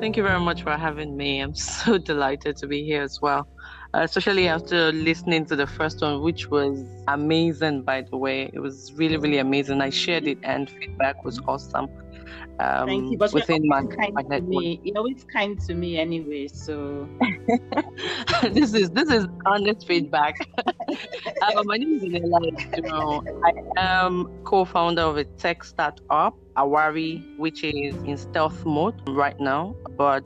Thank you very much for having me. I'm so delighted to be here as well. Uh, especially after listening to the first one, which was amazing, by the way. It was really, really amazing. I shared it, and feedback was awesome. Um, Thank you. But within my, kind my to me. You're always kind to me anyway. So this is this is honest feedback. uh, my name is Eniola. You know, I am co-founder of a tech startup, Awari, which is in stealth mode right now, but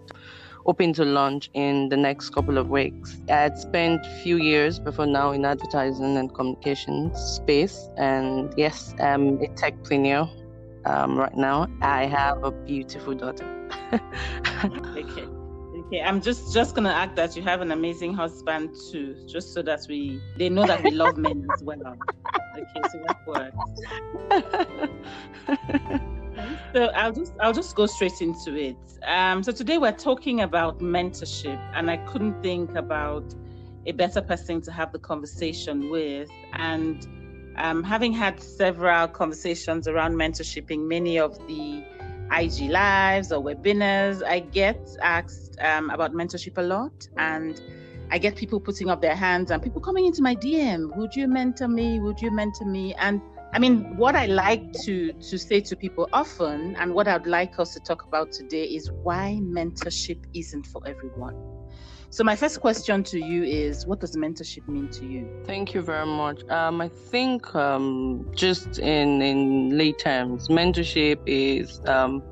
hoping to launch in the next couple of weeks. I had spent a few years before now in advertising and communication space, and yes, I'm a techpreneur um, right now. I have a beautiful daughter. okay. Okay, I'm just just gonna act that you have an amazing husband too, just so that we they know that we love men as well. Okay, so that works. so I'll just I'll just go straight into it. Um, so today we're talking about mentorship, and I couldn't think about a better person to have the conversation with. And um, having had several conversations around mentorship in many of the IG lives or webinars, I get asked um, about mentorship a lot, and I get people putting up their hands and people coming into my DM. Would you mentor me? Would you mentor me? And I mean, what I like to to say to people often, and what I'd like us to talk about today, is why mentorship isn't for everyone. So my first question to you is, what does mentorship mean to you? Thank you very much. Um, I think um, just in in lay terms, mentorship is um,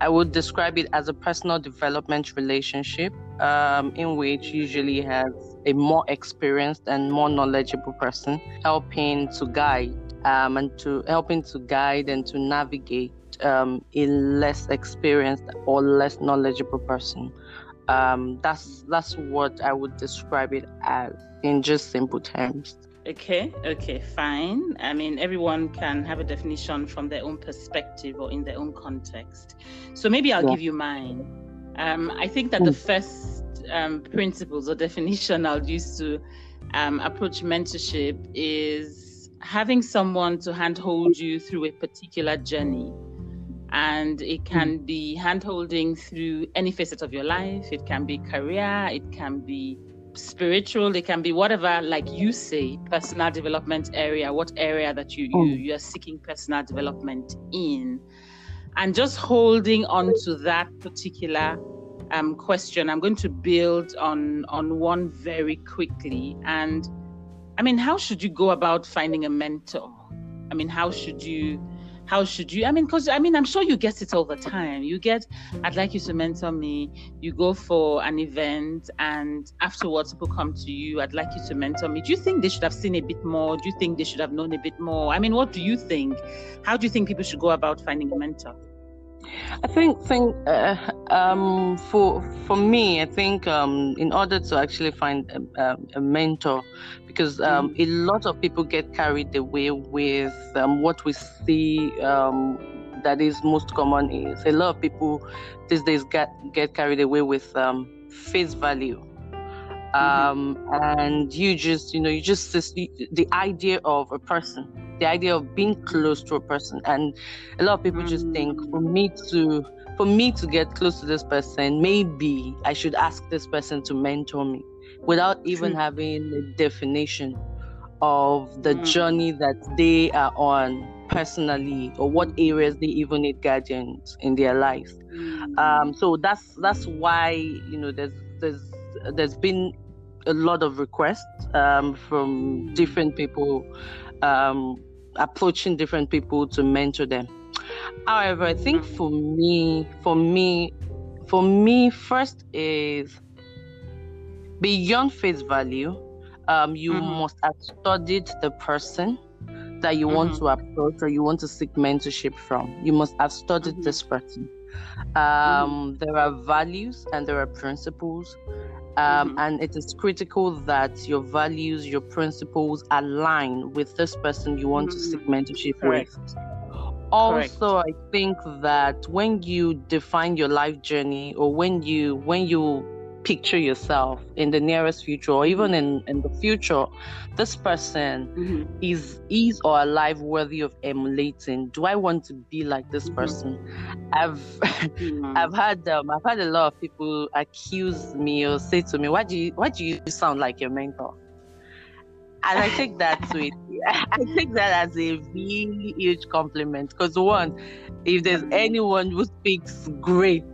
I would describe it as a personal development relationship um, in which usually has a more experienced and more knowledgeable person helping to guide um, and to helping to guide and to navigate um, a less experienced or less knowledgeable person um, that's that's what I would describe it as in just simple terms. Okay, okay, fine. I mean, everyone can have a definition from their own perspective or in their own context. So maybe I'll yeah. give you mine. Um, I think that mm. the first um, principles or definition I'll use to um, approach mentorship is having someone to handhold you through a particular journey and it can be handholding through any facet of your life. It can be career, it can be spiritual, it can be whatever, like you say, personal development area, what area that you you, mm. you are seeking personal development in, and just holding on to that particular um, question. I'm going to build on on one very quickly, and I mean, how should you go about finding a mentor? I mean, how should you how should you i mean because i mean i'm sure you get it all the time. You get i'd like you to mentor me. You go for an event and afterwards people come to you i'd like you to mentor me. Do you think they should have seen a bit more? Do you think they should have known a bit more? I mean what do you think? How do you think people should go about finding a mentor I think think uh, um, for for me, I think um, in order to actually find a, a mentor, because um, mm. a lot of people get carried away with um, what we see um, that is most common is a lot of people these days get get carried away with um, face value. Mm-hmm. and you just you know you just the idea of a person the idea of being close to a person and a lot of people mm. just think for me to for me to get close to this person maybe i should ask this person to mentor me without even having a definition of the mm. journey that they are on personally or what areas they even need guidance in their life mm. um, so that's that's why you know there's there's there's been a lot of requests um, from different people um, approaching different people to mentor them. However, I think for me, for me, for me, first is beyond face value. Um, you mm-hmm. must have studied the person that you mm-hmm. want to approach or you want to seek mentorship from. You must have studied mm-hmm. this person. Um, mm-hmm. there are values and there are principles um, mm-hmm. And it is critical that your values, your principles align with this person you want mm-hmm. to seek mm-hmm. mentorship Correct. with. Also, Correct. I think that when you define your life journey or when you when you picture yourself in the nearest future or even in, in the future this person mm-hmm. is is or alive worthy of emulating do i want to be like this mm-hmm. person i've mm-hmm. i've had um, i've had a lot of people accuse me or say to me why do you why do you sound like your mentor and I take that to it. I take that as a really huge compliment because one, if there's mm-hmm. anyone who speaks great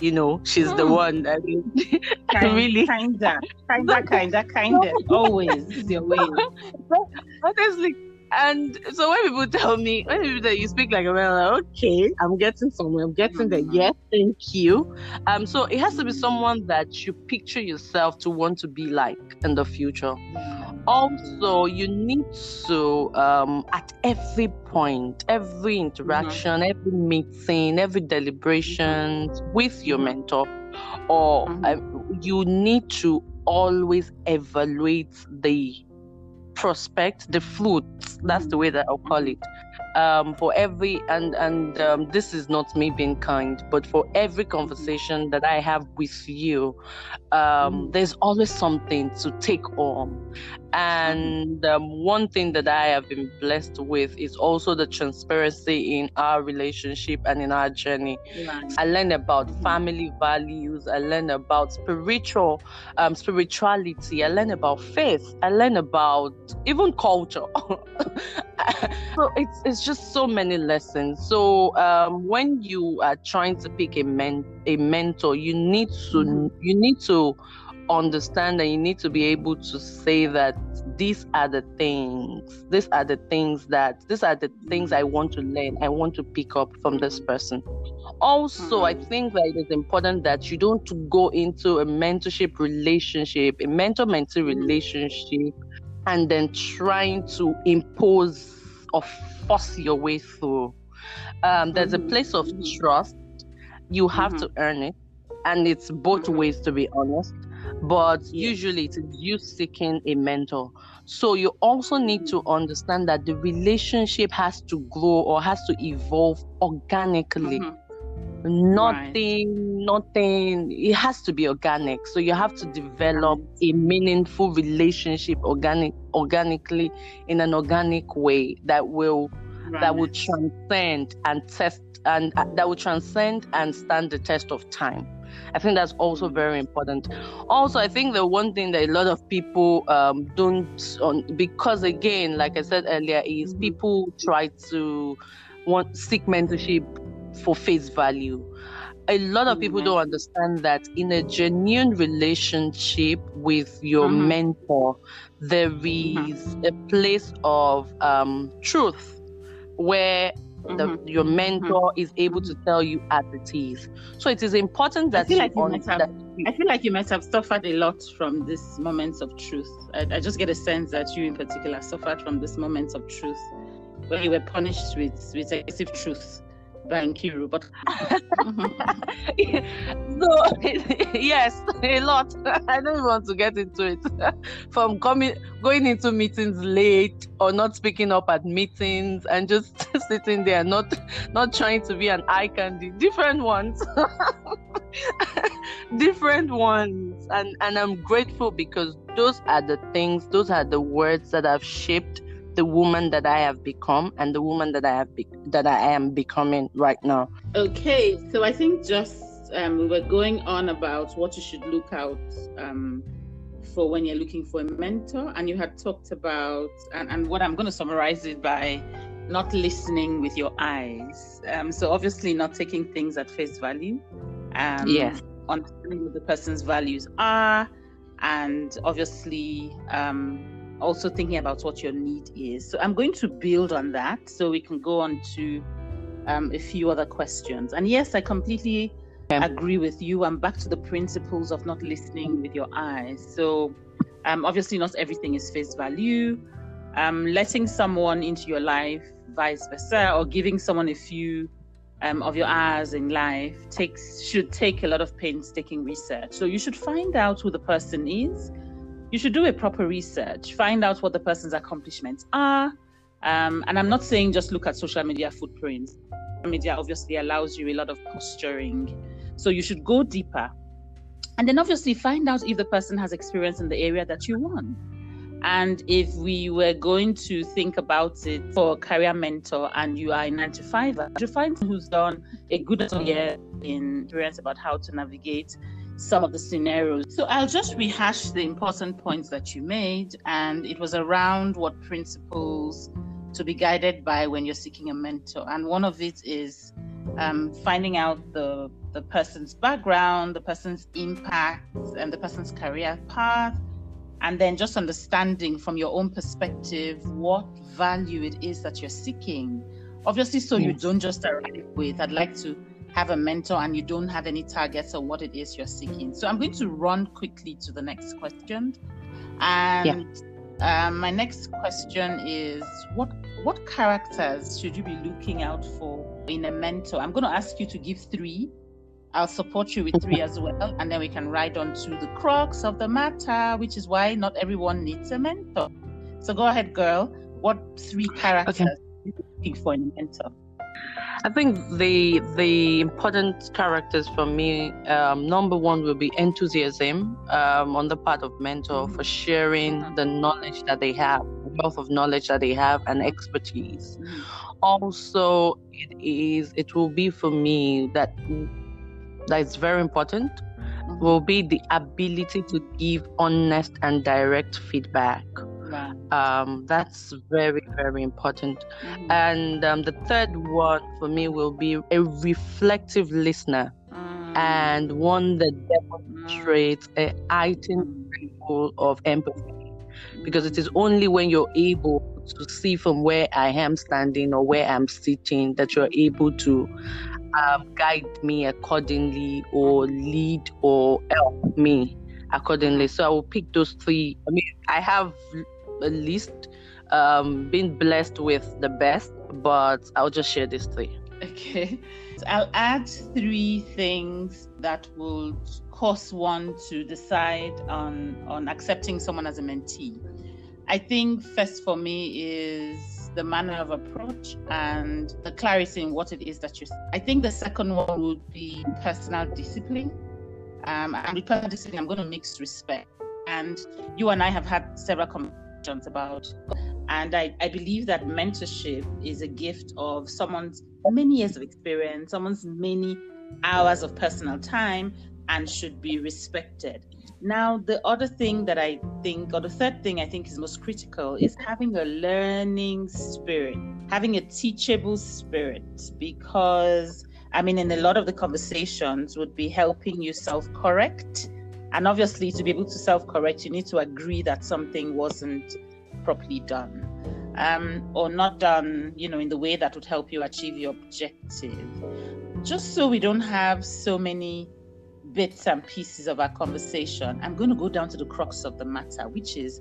you know, she's mm. the one. I mean, kind, really, kinda, kinda, kinda, kinda. Always your way. Honestly, and so when people tell me, when people tell you speak like a man, like, okay, I'm getting somewhere. I'm getting mm-hmm. there. Yes, thank you. Um, so it has to be someone that you picture yourself to want to be like in the future. Also, you need to um at every point, every interaction, mm-hmm. every meeting, every deliberation with your mentor, or mm-hmm. uh, you need to always evaluate the prospect, the fruits. That's the way that I'll call it um, for every and and um, this is not me being kind, but for every conversation that I have with you, um, mm. there's always something to take on. And um, one thing that I have been blessed with is also the transparency in our relationship and in our journey. I learned about family values. I learned about spiritual um, spirituality. I learned about faith. I learned about even culture. so it's it's just so many lessons. So um, when you are trying to pick a men a mentor, you need to mm-hmm. you need to understand and you need to be able to say that these are the things these are the things that these are the things i want to learn i want to pick up from this person also i mm-hmm. think that it is important that you don't go into a mentorship relationship a mentor mentee relationship and then trying to impose or force your way through. Um, there's a place of mm-hmm. trust. You have mm-hmm. to earn it, and it's both ways to be honest. But usually, it's you seeking a mentor. So you also need to understand that the relationship has to grow or has to evolve organically. Mm-hmm nothing right. nothing it has to be organic so you have to develop a meaningful relationship organic organically in an organic way that will right. that will transcend and test and uh, that will transcend and stand the test of time I think that's also very important. Also, I think the one thing that a lot of people um, don't, on, because again, like I said earlier, is mm-hmm. people try to want seek mentorship for face value. A lot of people mm-hmm. don't understand that in a genuine relationship with your mm-hmm. mentor, there mm-hmm. mm-hmm. a place of um, truth where the, mm-hmm. your mentor mm-hmm. is able to tell you as it is. So it is important that I feel, like you, might have, I feel like you might have suffered a lot from these moments of truth. I, I, just get a sense that you, in particular, suffered from these moments of truth where you were punished with with excessive truth by you but so yes, a lot. I don't want to get into it. From coming, going into meetings late or not speaking up at meetings and just sitting there, not not trying to be an eye candy. Different ones, different ones, and and I'm grateful because those are the things, those are the words that have shaped the woman that I have become and the woman that I have be- that I am becoming right now. Okay, so I think just um, we were going on about what you should look out um, for when you're looking for a mentor, and you had talked about and, and what I'm going to summarize it by not listening with your eyes. Um, so obviously not taking things at face value. Um, yes. Understanding what the person's values are, and obviously um, also thinking about what your need is. So I'm going to build on that so we can go on to um, a few other questions. And yes, I completely okay. agree with you. I'm back to the principles of not listening with your eyes. So um, obviously, not everything is face value. Um, letting someone into your life, vice versa, or giving someone a few um, of your hours in life takes should take a lot of painstaking research. So you should find out who the person is you should do a proper research, find out what the person's accomplishments are. Um, and I'm not saying just look at social media footprints. Social media obviously allows you a lot of posturing. So you should go deeper And then obviously find out if the person has experience in the area that you want. And if we were going to think about it for career mentor and you are a nine to five, you find who's done a good year in experience about how to navigate some of the scenarios. So I'll just rehash the important points that you made. And it was around what principles to be guided by when you're seeking a mentor. And one of it is um, finding out the, the person's background, the person's impact, and the person's career path and then just understanding from your own perspective what value it is that you're seeking. Obviously, so yes. you don't just arrive with, I'd like to have a mentor and you don't have any targets or what it is you're seeking. So I'm going to run quickly to the next question. And yeah. um, my next question is what what characters should you be looking out for in a mentor? I'm going to ask you to give three I'll support you with three as well. And then we can ride on to the crux of the matter, which is why not everyone needs a mentor. So go ahead, girl. What three characters okay. you looking for in a mentor? I think the the important characters for me, um, number one will be enthusiasm um, on the part of mentor for sharing the knowledge that they have, wealth of knowledge that they have, and expertise. Also, it is it will be for me that that is very important mm-hmm. will be the ability to give honest and direct feedback. Um, that's very, very important. Mm-hmm. And um, the third one for me will be a reflective listener mm-hmm. and one that demonstrates a heightened level of empathy. Because it is only when you're able to see from where I am standing or where I'm sitting that you're able to um, guide me accordingly or lead or help me accordingly. So I will pick those three. I mean, I have a least um, been blessed with the best, but I'll just share these three. Okay. So I'll add three things that would cause one to decide on on accepting someone as a mentee. I think first for me is the manner of approach and the clarity in what it is that you. I think the second one would be personal discipline. Um, and with personal discipline, I'm going to mix respect. And you and I have had several conversations about, and I, I believe that mentorship is a gift of someone's many years of experience, someone's many hours of personal time, and should be respected. Now, the other thing that I think, or the third thing I think is most critical, is having a learning spirit, having a teachable spirit, because I mean, in a lot of the conversations, would be helping you self correct. And obviously, to be able to self correct, you need to agree that something wasn't properly done. Um, or not done, you know, in the way that would help you achieve your objective. Just so we don't have so many bits and pieces of our conversation, I'm going to go down to the crux of the matter, which is,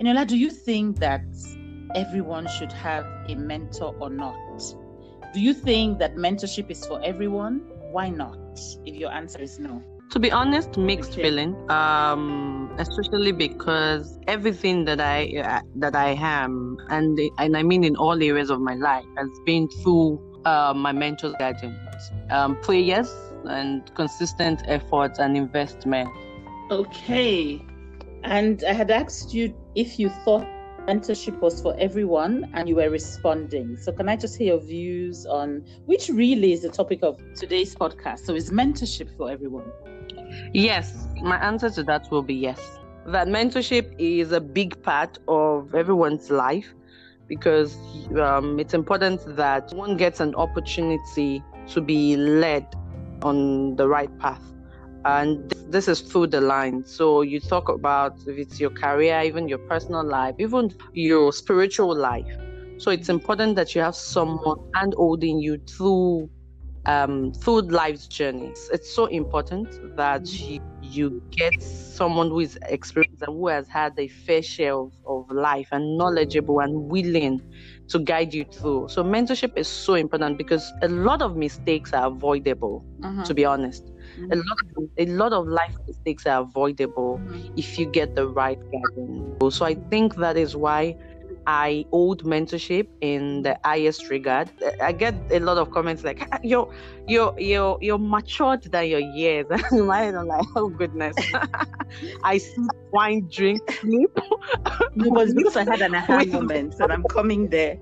Eniola, do you think that everyone should have a mentor or not? Do you think that mentorship is for everyone? Why not? If your answer is no. To be honest, mixed feeling. Um, especially because everything that I uh, that I am, and and I mean in all areas of my life, has been through uh, my mentor's guidance. Um, prayers, and consistent efforts and investment. Okay. And I had asked you if you thought mentorship was for everyone and you were responding. So, can I just hear your views on which really is the topic of today's podcast? So, is mentorship for everyone? Yes, my answer to that will be yes. That mentorship is a big part of everyone's life because um, it's important that one gets an opportunity to be led on the right path. And this is through the line. So you talk about if it's your career, even your personal life, even your spiritual life. So it's important that you have someone hand holding you through um, through life's journey. It's so important that you, you get someone who is experienced and who has had a fair share of, of life and knowledgeable and willing to guide you through. So mentorship is so important because a lot of mistakes are avoidable, uh-huh. to be honest. Mm-hmm. A lot of a lot of life mistakes are avoidable mm-hmm. if you get the right guidance. So I think that is why I hold mentorship in the highest regard. I get a lot of comments like you're you're you're you're matured than your years. I'm like, oh goodness. I see wine, drink, sleep. because because I had an aha moment and I'm coming there.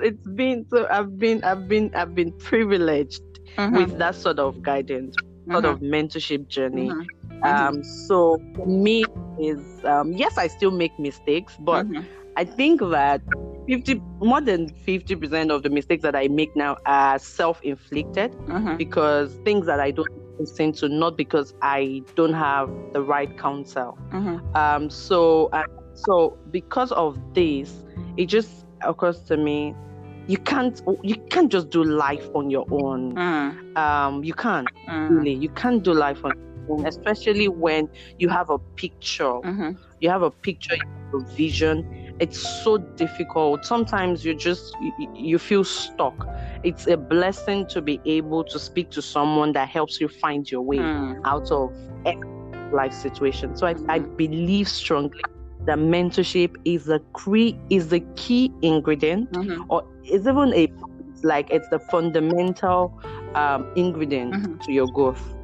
it's been so I've been I've been I've been privileged mm-hmm. with that sort of guidance, sort mm-hmm. of mentorship journey. Mm-hmm. Um, so me is um, yes, I still make mistakes, but mm-hmm. I think that fifty more than fifty percent of the mistakes that I make now are self-inflicted mm-hmm. because things that I don't listen to, not because I don't have the right counsel. Mm-hmm. Um, so uh, so because of this, it just occurs to me you can't you can't just do life on your own. Mm. Um, you can't mm. really. You can't do life on especially when you have a picture. Mm-hmm. You have a picture, have a vision. It's so difficult. Sometimes you just you, you feel stuck. It's a blessing to be able to speak to someone that helps you find your way mm. out of life situation. So I, I mm-hmm. believe strongly that mentorship is the key is the key ingredient, mm-hmm. or is even a like it's the fundamental um, ingredient mm-hmm. to your growth.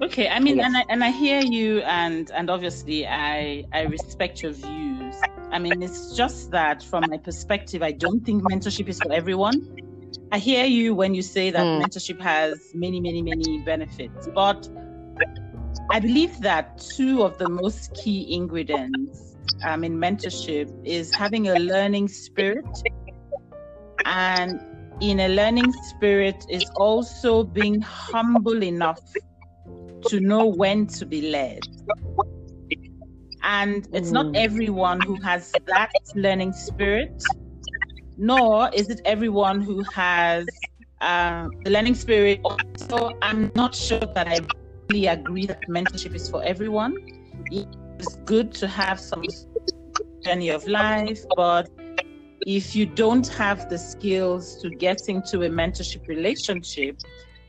Okay, I mean, yes. and I and I hear you, and and obviously, I I respect your views. I mean, it's just that from my perspective, I don't think mentorship is for everyone. I hear you when you say that mm. mentorship has many, many, many benefits, but I believe that two of the most key ingredients um, in mentorship is having a learning spirit, and in a learning spirit is also being humble enough to know when to be led. And it's not mm. everyone who has that learning spirit, nor is it everyone who has uh, the learning spirit. So I'm not sure that I really agree that mentorship is for everyone. It's good to have some journey of life, but if you don't have the skills to get into a mentorship relationship,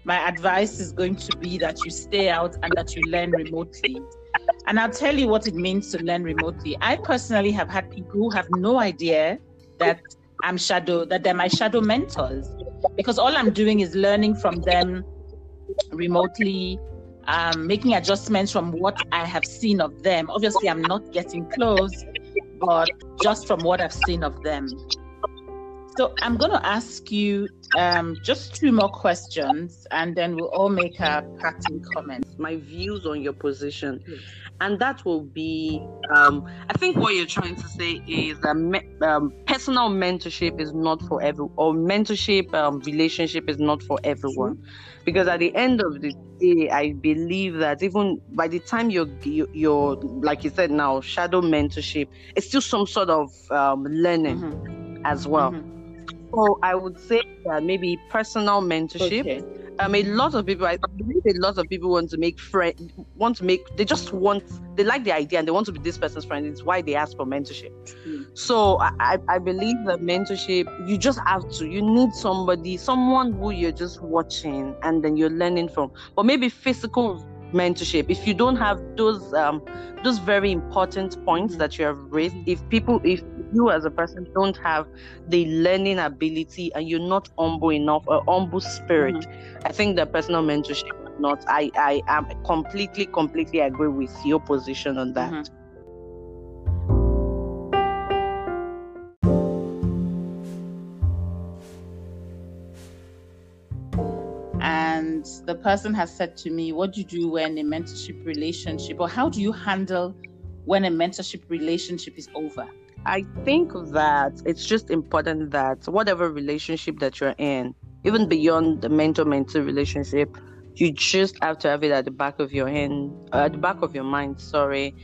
my advice is going to be that you stay out and that you learn remotely. And I'll tell you what it means to learn remotely. I personally have had people who have no idea that I'm shadow, that they're my shadow mentors, because all I'm doing is learning from them remotely, um, making adjustments from what I have seen of them. Obviously, I'm not getting close, but just from what I've seen of them. So I'm going to ask you um, just two more questions, and then we'll all make our parting comments. My views on your position, and that will be. Um, I think what you're trying to say is that me- um, personal mentorship is not for everyone, or mentorship um, relationship is not for everyone, because at the end of the day, I believe that even by the time you're you're like you said now, shadow mentorship, it's still some sort of um, learning mm-hmm. as well. Mm-hmm so I would say that maybe personal mentorship. Okay. Um, a lot of people, I believe a lot of people want to make friend, want to make. They just want, they like the idea and they want to be this person's friend. It's why they ask for mentorship. Mm. So I, I believe that mentorship, you just have to. You need somebody, someone who you're just watching and then you're learning from. But maybe physical mentorship if you don't have those um those very important points that you have raised if people if you as a person don't have the learning ability and you're not humble enough a humble spirit mm-hmm. i think the personal mentorship not i i am completely completely agree with your position on that mm-hmm. Person has said to me, What do you do when a mentorship relationship, or how do you handle when a mentorship relationship is over? I think that it's just important that whatever relationship that you're in, even beyond the mentor mentor relationship, you just have to have it at the back of your hand, at the back of your mind, sorry,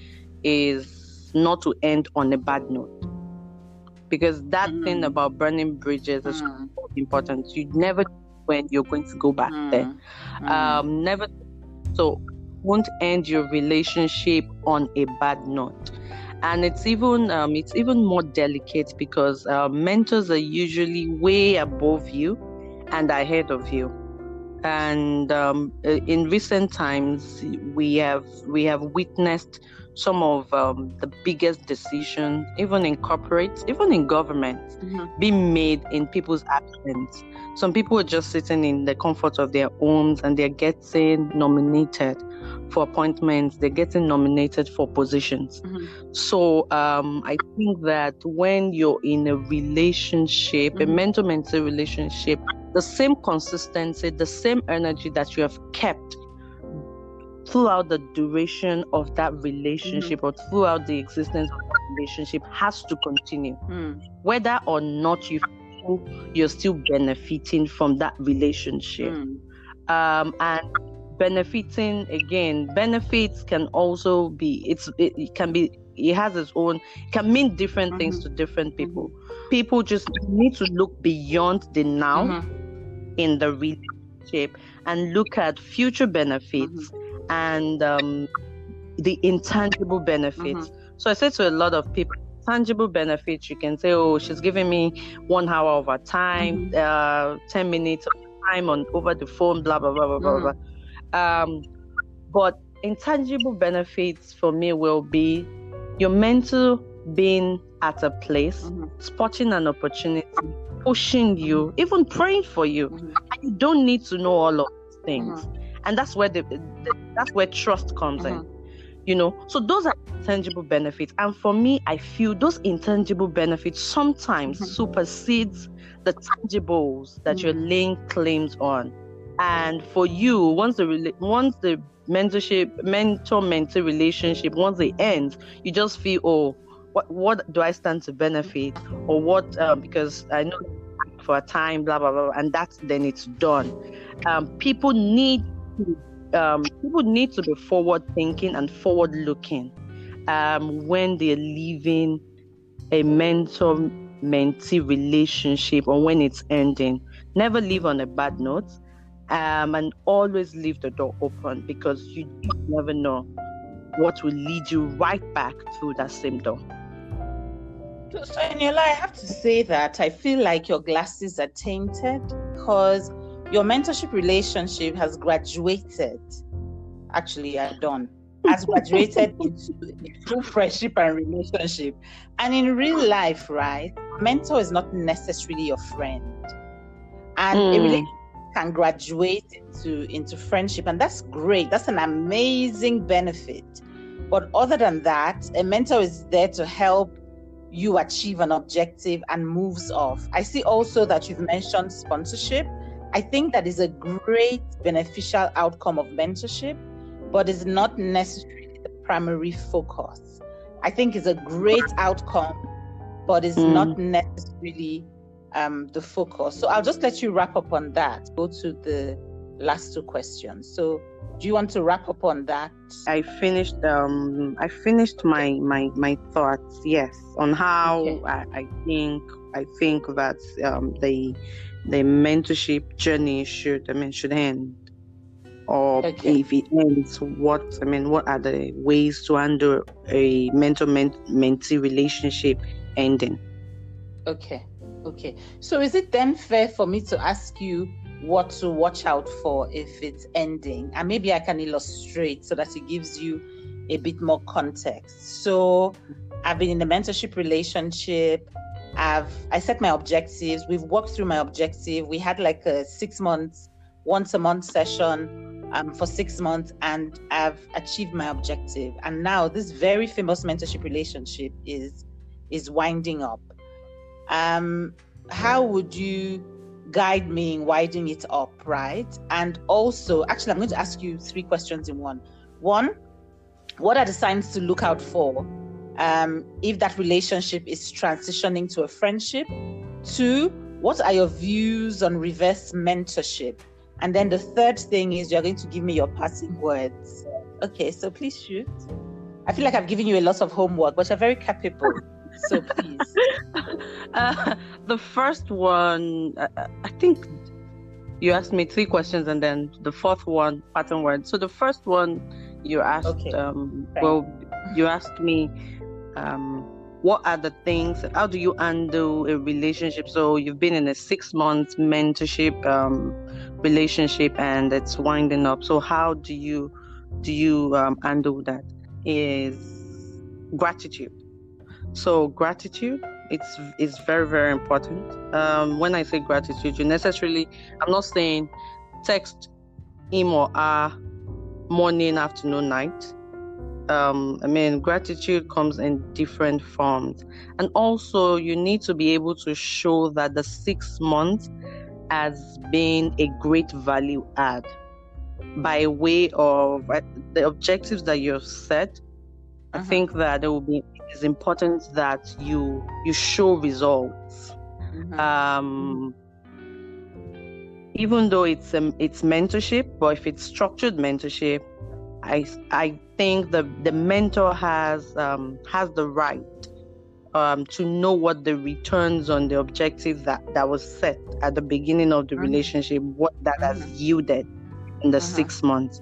is not to end on a bad note. Because that mm. thing about burning bridges is mm. important. You never when you're going to go back mm. there. Mm. Um, never so won't end your relationship on a bad note and it's even um, it's even more delicate because uh, mentors are usually way above you and ahead of you and um, in recent times we have we have witnessed some of um, the biggest decisions, even in corporates, even in government, mm-hmm. being made in people's absence. Some people are just sitting in the comfort of their homes and they're getting nominated for appointments, they're getting nominated for positions. Mm-hmm. So um, I think that when you're in a relationship, mm-hmm. a mentor mentor relationship, the same consistency, the same energy that you have kept throughout the duration of that relationship mm-hmm. or throughout the existence of that relationship has to continue. Mm. Whether or not you feel you're still benefiting from that relationship. Mm. Um, and benefiting again, benefits can also be it's it, it can be it has its own it can mean different mm-hmm. things to different people. Mm-hmm. People just need to look beyond the now mm-hmm. in the relationship and look at future benefits mm-hmm and um, the intangible benefits. Mm-hmm. So I say to a lot of people, tangible benefits, you can say, oh, she's giving me one hour of her time, mm-hmm. uh, 10 minutes of time on over the phone, blah, blah, blah, blah, mm-hmm. blah, blah. Um, but intangible benefits for me will be your mental being at a place, mm-hmm. spotting an opportunity, pushing you, even praying for you. Mm-hmm. And you don't need to know all of these things. Mm-hmm and that's where the, the that's where trust comes in mm-hmm. you know so those are tangible benefits and for me i feel those intangible benefits sometimes mm-hmm. supersedes the tangibles that mm-hmm. you're laying claims on and for you once the once the mentorship mentor mentor relationship once it ends you just feel oh what what do i stand to benefit or what um, because i know for a time blah blah blah and that's then it's done um, people need um, people need to be forward thinking and forward looking um, when they're leaving a mentor mentee relationship or when it's ending. Never leave on a bad note um, and always leave the door open because you never know what will lead you right back through that same door. So, Eniola, I have to say that I feel like your glasses are tainted because your mentorship relationship has graduated. Actually, I've done has graduated into true friendship and relationship. And in real life, right, mentor is not necessarily your friend. And mm. a hmm. relationship can graduate into, into friendship, and that's great. That's an amazing benefit. But other than that, a mentor is there to help you achieve an objective and moves off. I see also that you've mentioned sponsorship. I think that is a great beneficial outcome of mentorship, but is not necessarily the primary focus. I think it's a great outcome, but is mm. not necessarily um, the focus. So I'll just let you wrap up on that. Go to the last two questions. So do you want to wrap up on that? I finished um I finished my my my thoughts, yes, on how okay. I, I think I think that um the the mentorship journey should I mean should end, or okay. if it ends, what I mean, what are the ways to handle a mentor mentee relationship ending? Okay, okay. So is it then fair for me to ask you what to watch out for if it's ending, and maybe I can illustrate so that it gives you a bit more context. So I've been in a mentorship relationship I've I set my objectives. We've worked through my objective. We had like a six months, once a month session um, for six months, and I've achieved my objective. And now this very famous mentorship relationship is is winding up. Um, how would you guide me in winding it up, right? And also, actually, I'm going to ask you three questions in one. One, what are the signs to look out for um, if that relationship is transitioning to a friendship. Two, what are your views on reverse mentorship? And then the third thing is you're going to give me your passing words. Okay, so please shoot. I feel like I've given you a lot of homework, but you're very capable. So please. Uh, the first one, uh, I think you asked me three questions, and then the fourth one, pattern word. So the first one you asked, okay. um, well, you asked me um, what are the things how do you handle a relationship? So you've been in a six month mentorship um, relationship and it's winding up. So how do you do you um, handle that? Is gratitude. So gratitude it's it's very very important. Um, when i say gratitude you necessarily i'm not saying text him or her morning afternoon night um, I mean, gratitude comes in different forms. And also, you need to be able to show that the six months has been a great value add by way of uh, the objectives that you've set. Uh-huh. I think that it will be it's important that you you show results. Uh-huh. Um, even though it's um, it's mentorship, but if it's structured mentorship, I I think the the mentor has um, has the right um, to know what the returns on the objective that that was set at the beginning of the mm-hmm. relationship, what that mm-hmm. has yielded in the mm-hmm. six months.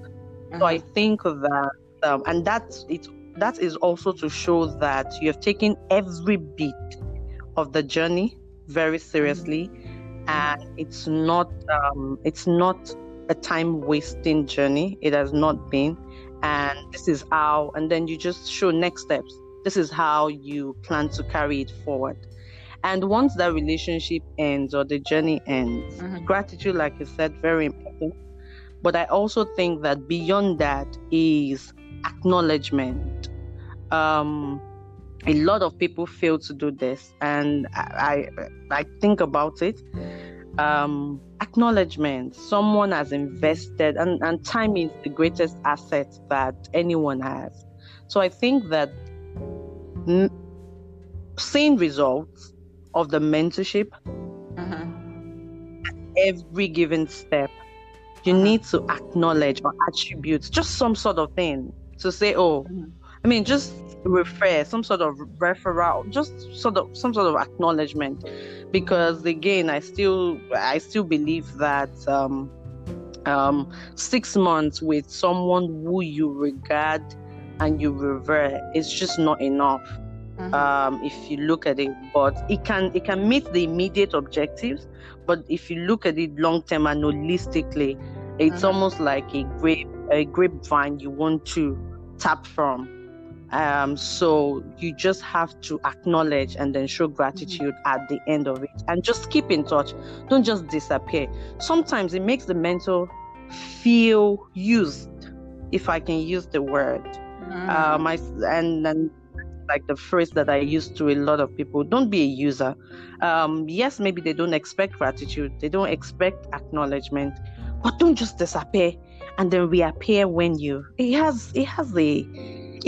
So I mm-hmm. think that um, and that's it. That is also to show that you have taken every bit of the journey very seriously, mm-hmm. and it's not um, it's not a time wasting journey. It has not been and this is how and then you just show next steps. This is how you plan to carry it forward. And once that relationship ends or the journey ends mm-hmm. gratitude like you said very important. But i also think that beyond that is acknowledgement. Um a lot of people fail to do this and i i, I think about it um acknowledgement someone has invested and, and time is the greatest asset that anyone has so i think that n- seeing results of the mentorship uh-huh. every given step you uh-huh. need to acknowledge or attribute just some sort of thing to say oh uh-huh. i mean just refer some sort of referral just sort of some sort of acknowledgement because again i still i still believe that um, um, six months with someone who you regard and you revere is just not enough mm-hmm. um, if you look at it but it can it can meet the immediate objectives but if you look at it long term and holistically it's mm-hmm. almost like a grape a grapevine you want to tap from um, so you just have to acknowledge and then show gratitude mm-hmm. at the end of it and just keep in touch. Don't just disappear. Sometimes it makes the mentor feel used, if I can use the word. Mm-hmm. Um, I, and then like the phrase that I use to a lot of people don't be a user. Um, yes, maybe they don't expect gratitude, they don't expect acknowledgement, but don't just disappear and then reappear when you it has it has a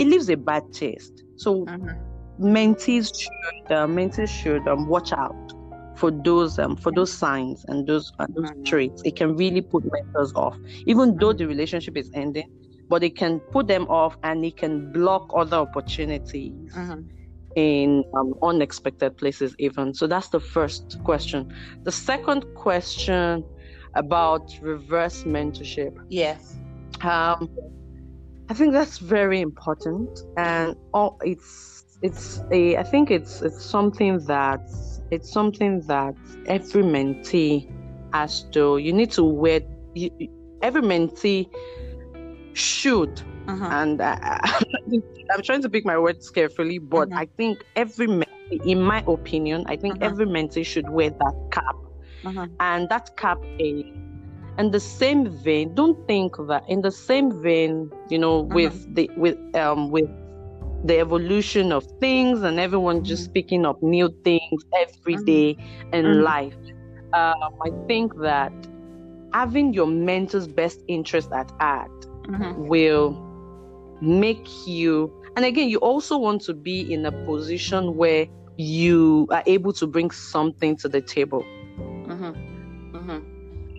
it leaves a bad taste. So mm-hmm. mentees should uh, mentees should um, watch out for those um, for those signs and those those mm-hmm. traits. It can really put mentors off, even though the relationship is ending. But it can put them off, and it can block other opportunities. Mm-hmm. In um, unexpected places, even. So that's the first question. The second question about reverse mentorship. Yes. Um, I think that's very important, and oh, it's it's a I think it's it's something that it's something that every mentee has to. You need to wear. You, every mentee should, uh-huh. and I, am trying to pick my words carefully, but uh-huh. I think every mentee, in my opinion, I think uh-huh. every mentee should wear that cap, uh-huh. and that cap is in the same vein don't think that in the same vein you know uh-huh. with the with um with the evolution of things and everyone just mm-hmm. picking up new things every day mm-hmm. in mm-hmm. life um, i think that having your mentor's best interest at heart mm-hmm. will make you and again you also want to be in a position where you are able to bring something to the table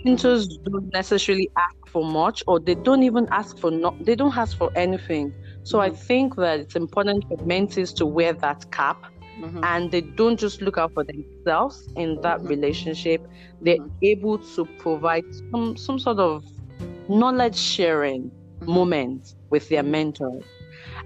mentors don't necessarily ask for much or they don't even ask for no they don't ask for anything so mm-hmm. i think that it's important for mentees to wear that cap mm-hmm. and they don't just look out for themselves in that mm-hmm. relationship they're mm-hmm. able to provide some some sort of knowledge sharing mm-hmm. moment with their mentors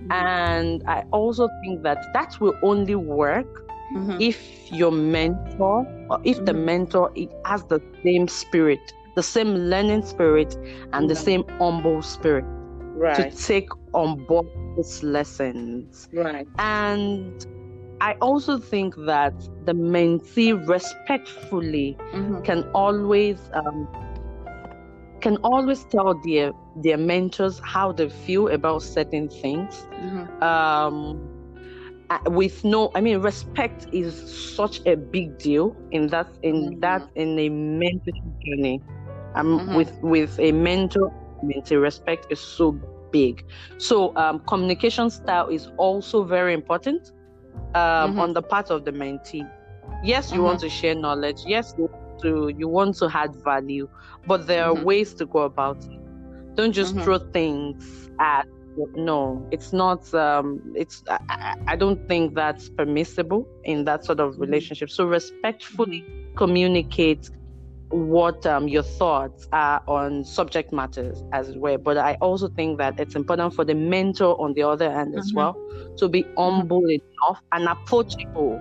And I also think that that will only work mm-hmm. if your mentor or if mm-hmm. the mentor it has the same spirit, the same learning spirit, and the same humble spirit right. to take on board these lessons. Right. And I also think that the mentee respectfully mm-hmm. can always um, can always tell their their mentors how they feel about certain things. Mm-hmm. Um, with no, I mean, respect is such a big deal in that in mm-hmm. that in a mentorship journey. Um, mm-hmm. with with a mentor, mentee, respect is so big. So um, communication style is also very important um, mm-hmm. on the part of the mentee. Yes, you mm-hmm. want to share knowledge. Yes, you want to you want to add value, but there are mm-hmm. ways to go about it. Don't just mm-hmm. throw things at. No, it's not. Um, it's. I, I don't think that's permissible in that sort of relationship. So respectfully communicate what um, your thoughts are on subject matters as well. But I also think that it's important for the mentor on the other end mm-hmm. as well to be humble mm-hmm. enough and approachable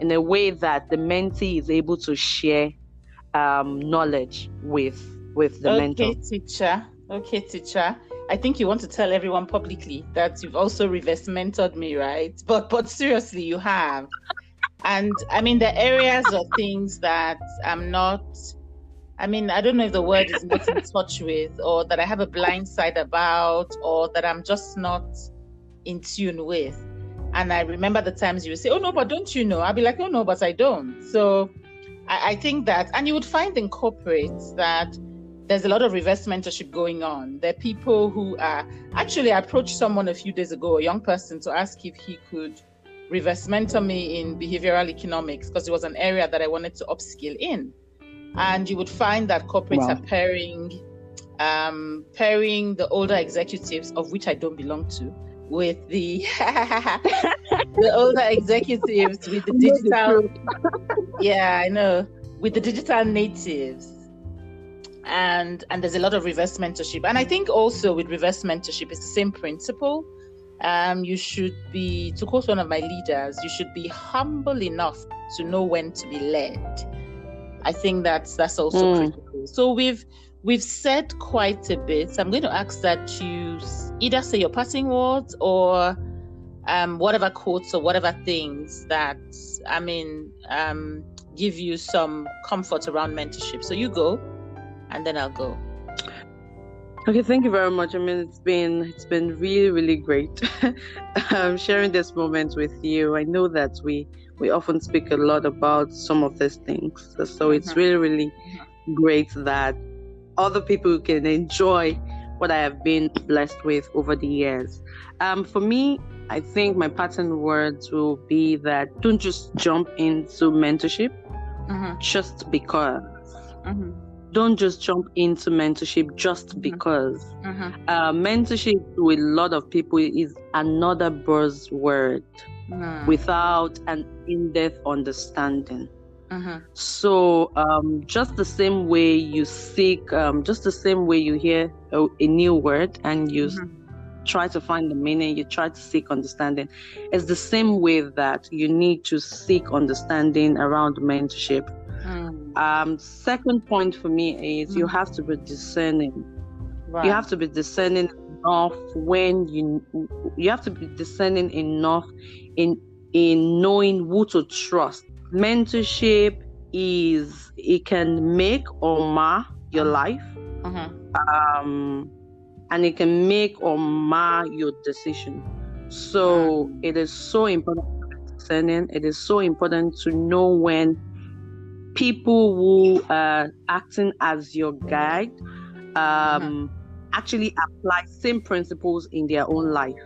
in a way that the mentee is able to share um, knowledge with with the okay, mentor. Okay, teacher. Okay, teacher. I think you want to tell everyone publicly that you've also reverse mentored me, right? But but seriously, you have. And I mean, the areas of things that I'm not I mean, I don't know if the word is not in touch with, or that I have a blind side about, or that I'm just not in tune with. And I remember the times you would say, Oh, no, but don't you know? I'd be like, Oh, no, but I don't. So I, I think that, and you would find in corporates that there's a lot of reverse mentorship going on. There are people who are actually, I approached someone a few days ago, a young person, to ask if he could reverse mentor me in behavioral economics because it was an area that I wanted to upskill in and you would find that corporates wow. are pairing um, pairing the older executives, of which I don't belong to, with the the older executives with the digital. yeah, I know with the digital natives, and and there's a lot of reverse mentorship, and I think also with reverse mentorship, it's the same principle. Um, you should be, to quote one of my leaders, you should be humble enough to know when to be led I think that's that's also mm. critical. So we've we've said quite a bit. So I'm going to ask that you either say your passing words or um, whatever quotes or whatever things that I mean um, give you some comfort around mentorship. So you go, and then I'll go. Okay, thank you very much. I mean, it's been it's been really really great um, sharing this moment with you. I know that we we often speak a lot about some of these things. So, so it's mm-hmm. really, really great that other people can enjoy what I have been blessed with over the years. Um, for me, I think my pattern words will be that don't just jump into mentorship mm-hmm. just because. Mm-hmm. Don't just jump into mentorship just mm-hmm. because. Mm-hmm. Uh, mentorship with a lot of people is another buzzword mm. without an in-depth understanding. Mm-hmm. So, um, just the same way you seek, um, just the same way you hear a, a new word and you mm-hmm. try to find the meaning, you try to seek understanding. It's the same way that you need to seek understanding around mentorship. Mm. Um, second point for me is mm. you have to be discerning. Right. You have to be discerning enough when you you have to be discerning enough in in knowing who to trust. Mentorship is it can make or mar your mm-hmm. life, mm-hmm. um, and it can make or mar your decision. So it is so important discerning. It is so important to know when people who are acting as your guide um, mm-hmm. actually apply same principles in their own life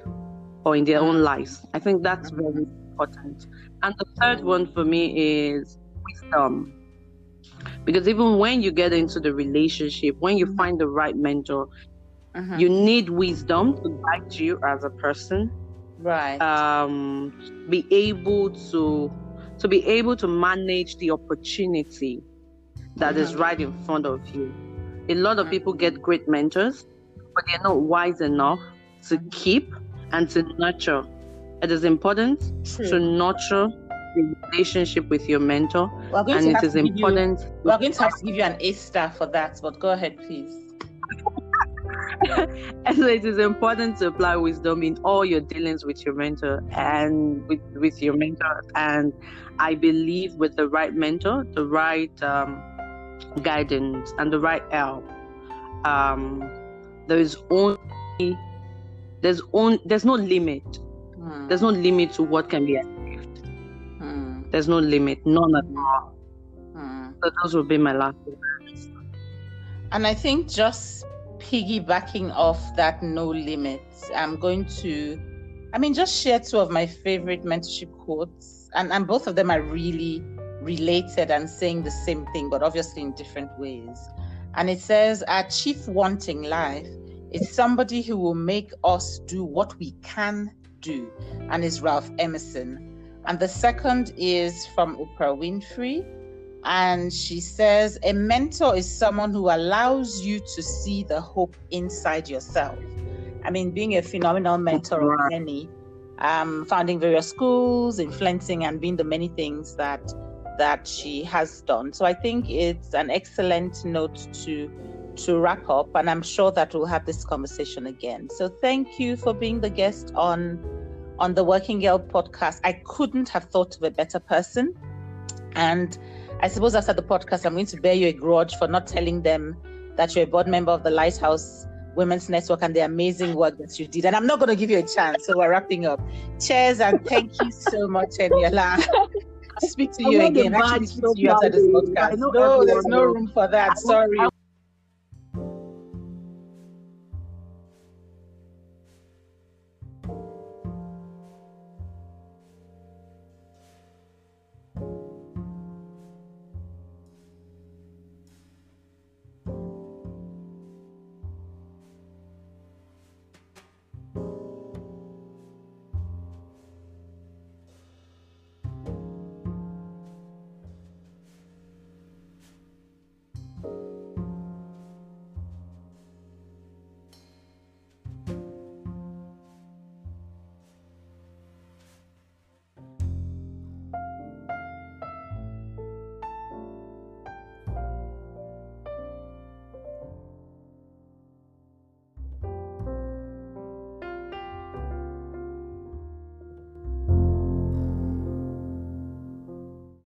or in their own mm. lives. I think that's very important. And the third one for me is wisdom. Because even when you get into the relationship, when you mm-hmm. find the right mentor, uh-huh. you need wisdom to guide you as a person. Right. Um, be able to to be able to manage the opportunity that is right in front of you. A lot of people get great mentors, but they're not wise enough to keep and to nurture. It is important True. to nurture the relationship with your mentor, and it is important. You, we're going to have to give you an A star for that, but go ahead, please. and so it is important to apply wisdom in all your dealings with your mentor and with, with your mentor. And I believe with the right mentor, the right um, guidance, and the right help, um, there is only there's on there's no limit. Hmm. There's no limit to what can be achieved. Hmm. There's no limit, none at all. Hmm. So those will be my last words. And I think just piggybacking off that no limits, I'm going to, I mean, just share two of my favorite mentorship quotes, and, and both of them are really related and saying the same thing, but obviously in different ways. And it says, Our chief wanting life is somebody who will make us do what we can do, and is Ralph Emerson. And the second is from Oprah Winfrey, and she says, A mentor is someone who allows you to see the hope inside yourself. I mean, being a phenomenal mentor of many, um, founding various schools, influencing, and being the many things that that she has done. So I think it's an excellent note to to wrap up, and I'm sure that we'll have this conversation again. So thank you for being the guest on on the Working Girl podcast. I couldn't have thought of a better person, and I suppose after the podcast, I'm going to bear you a grudge for not telling them that you're a board member of the Lighthouse Women's Network and the amazing work that you did. And I'm not going to give you a chance, so we're wrapping up. Cheers and thank you so much, Eniola. speak to you again. Actually, speak to you after this podcast. No, there's no room for that. Sorry.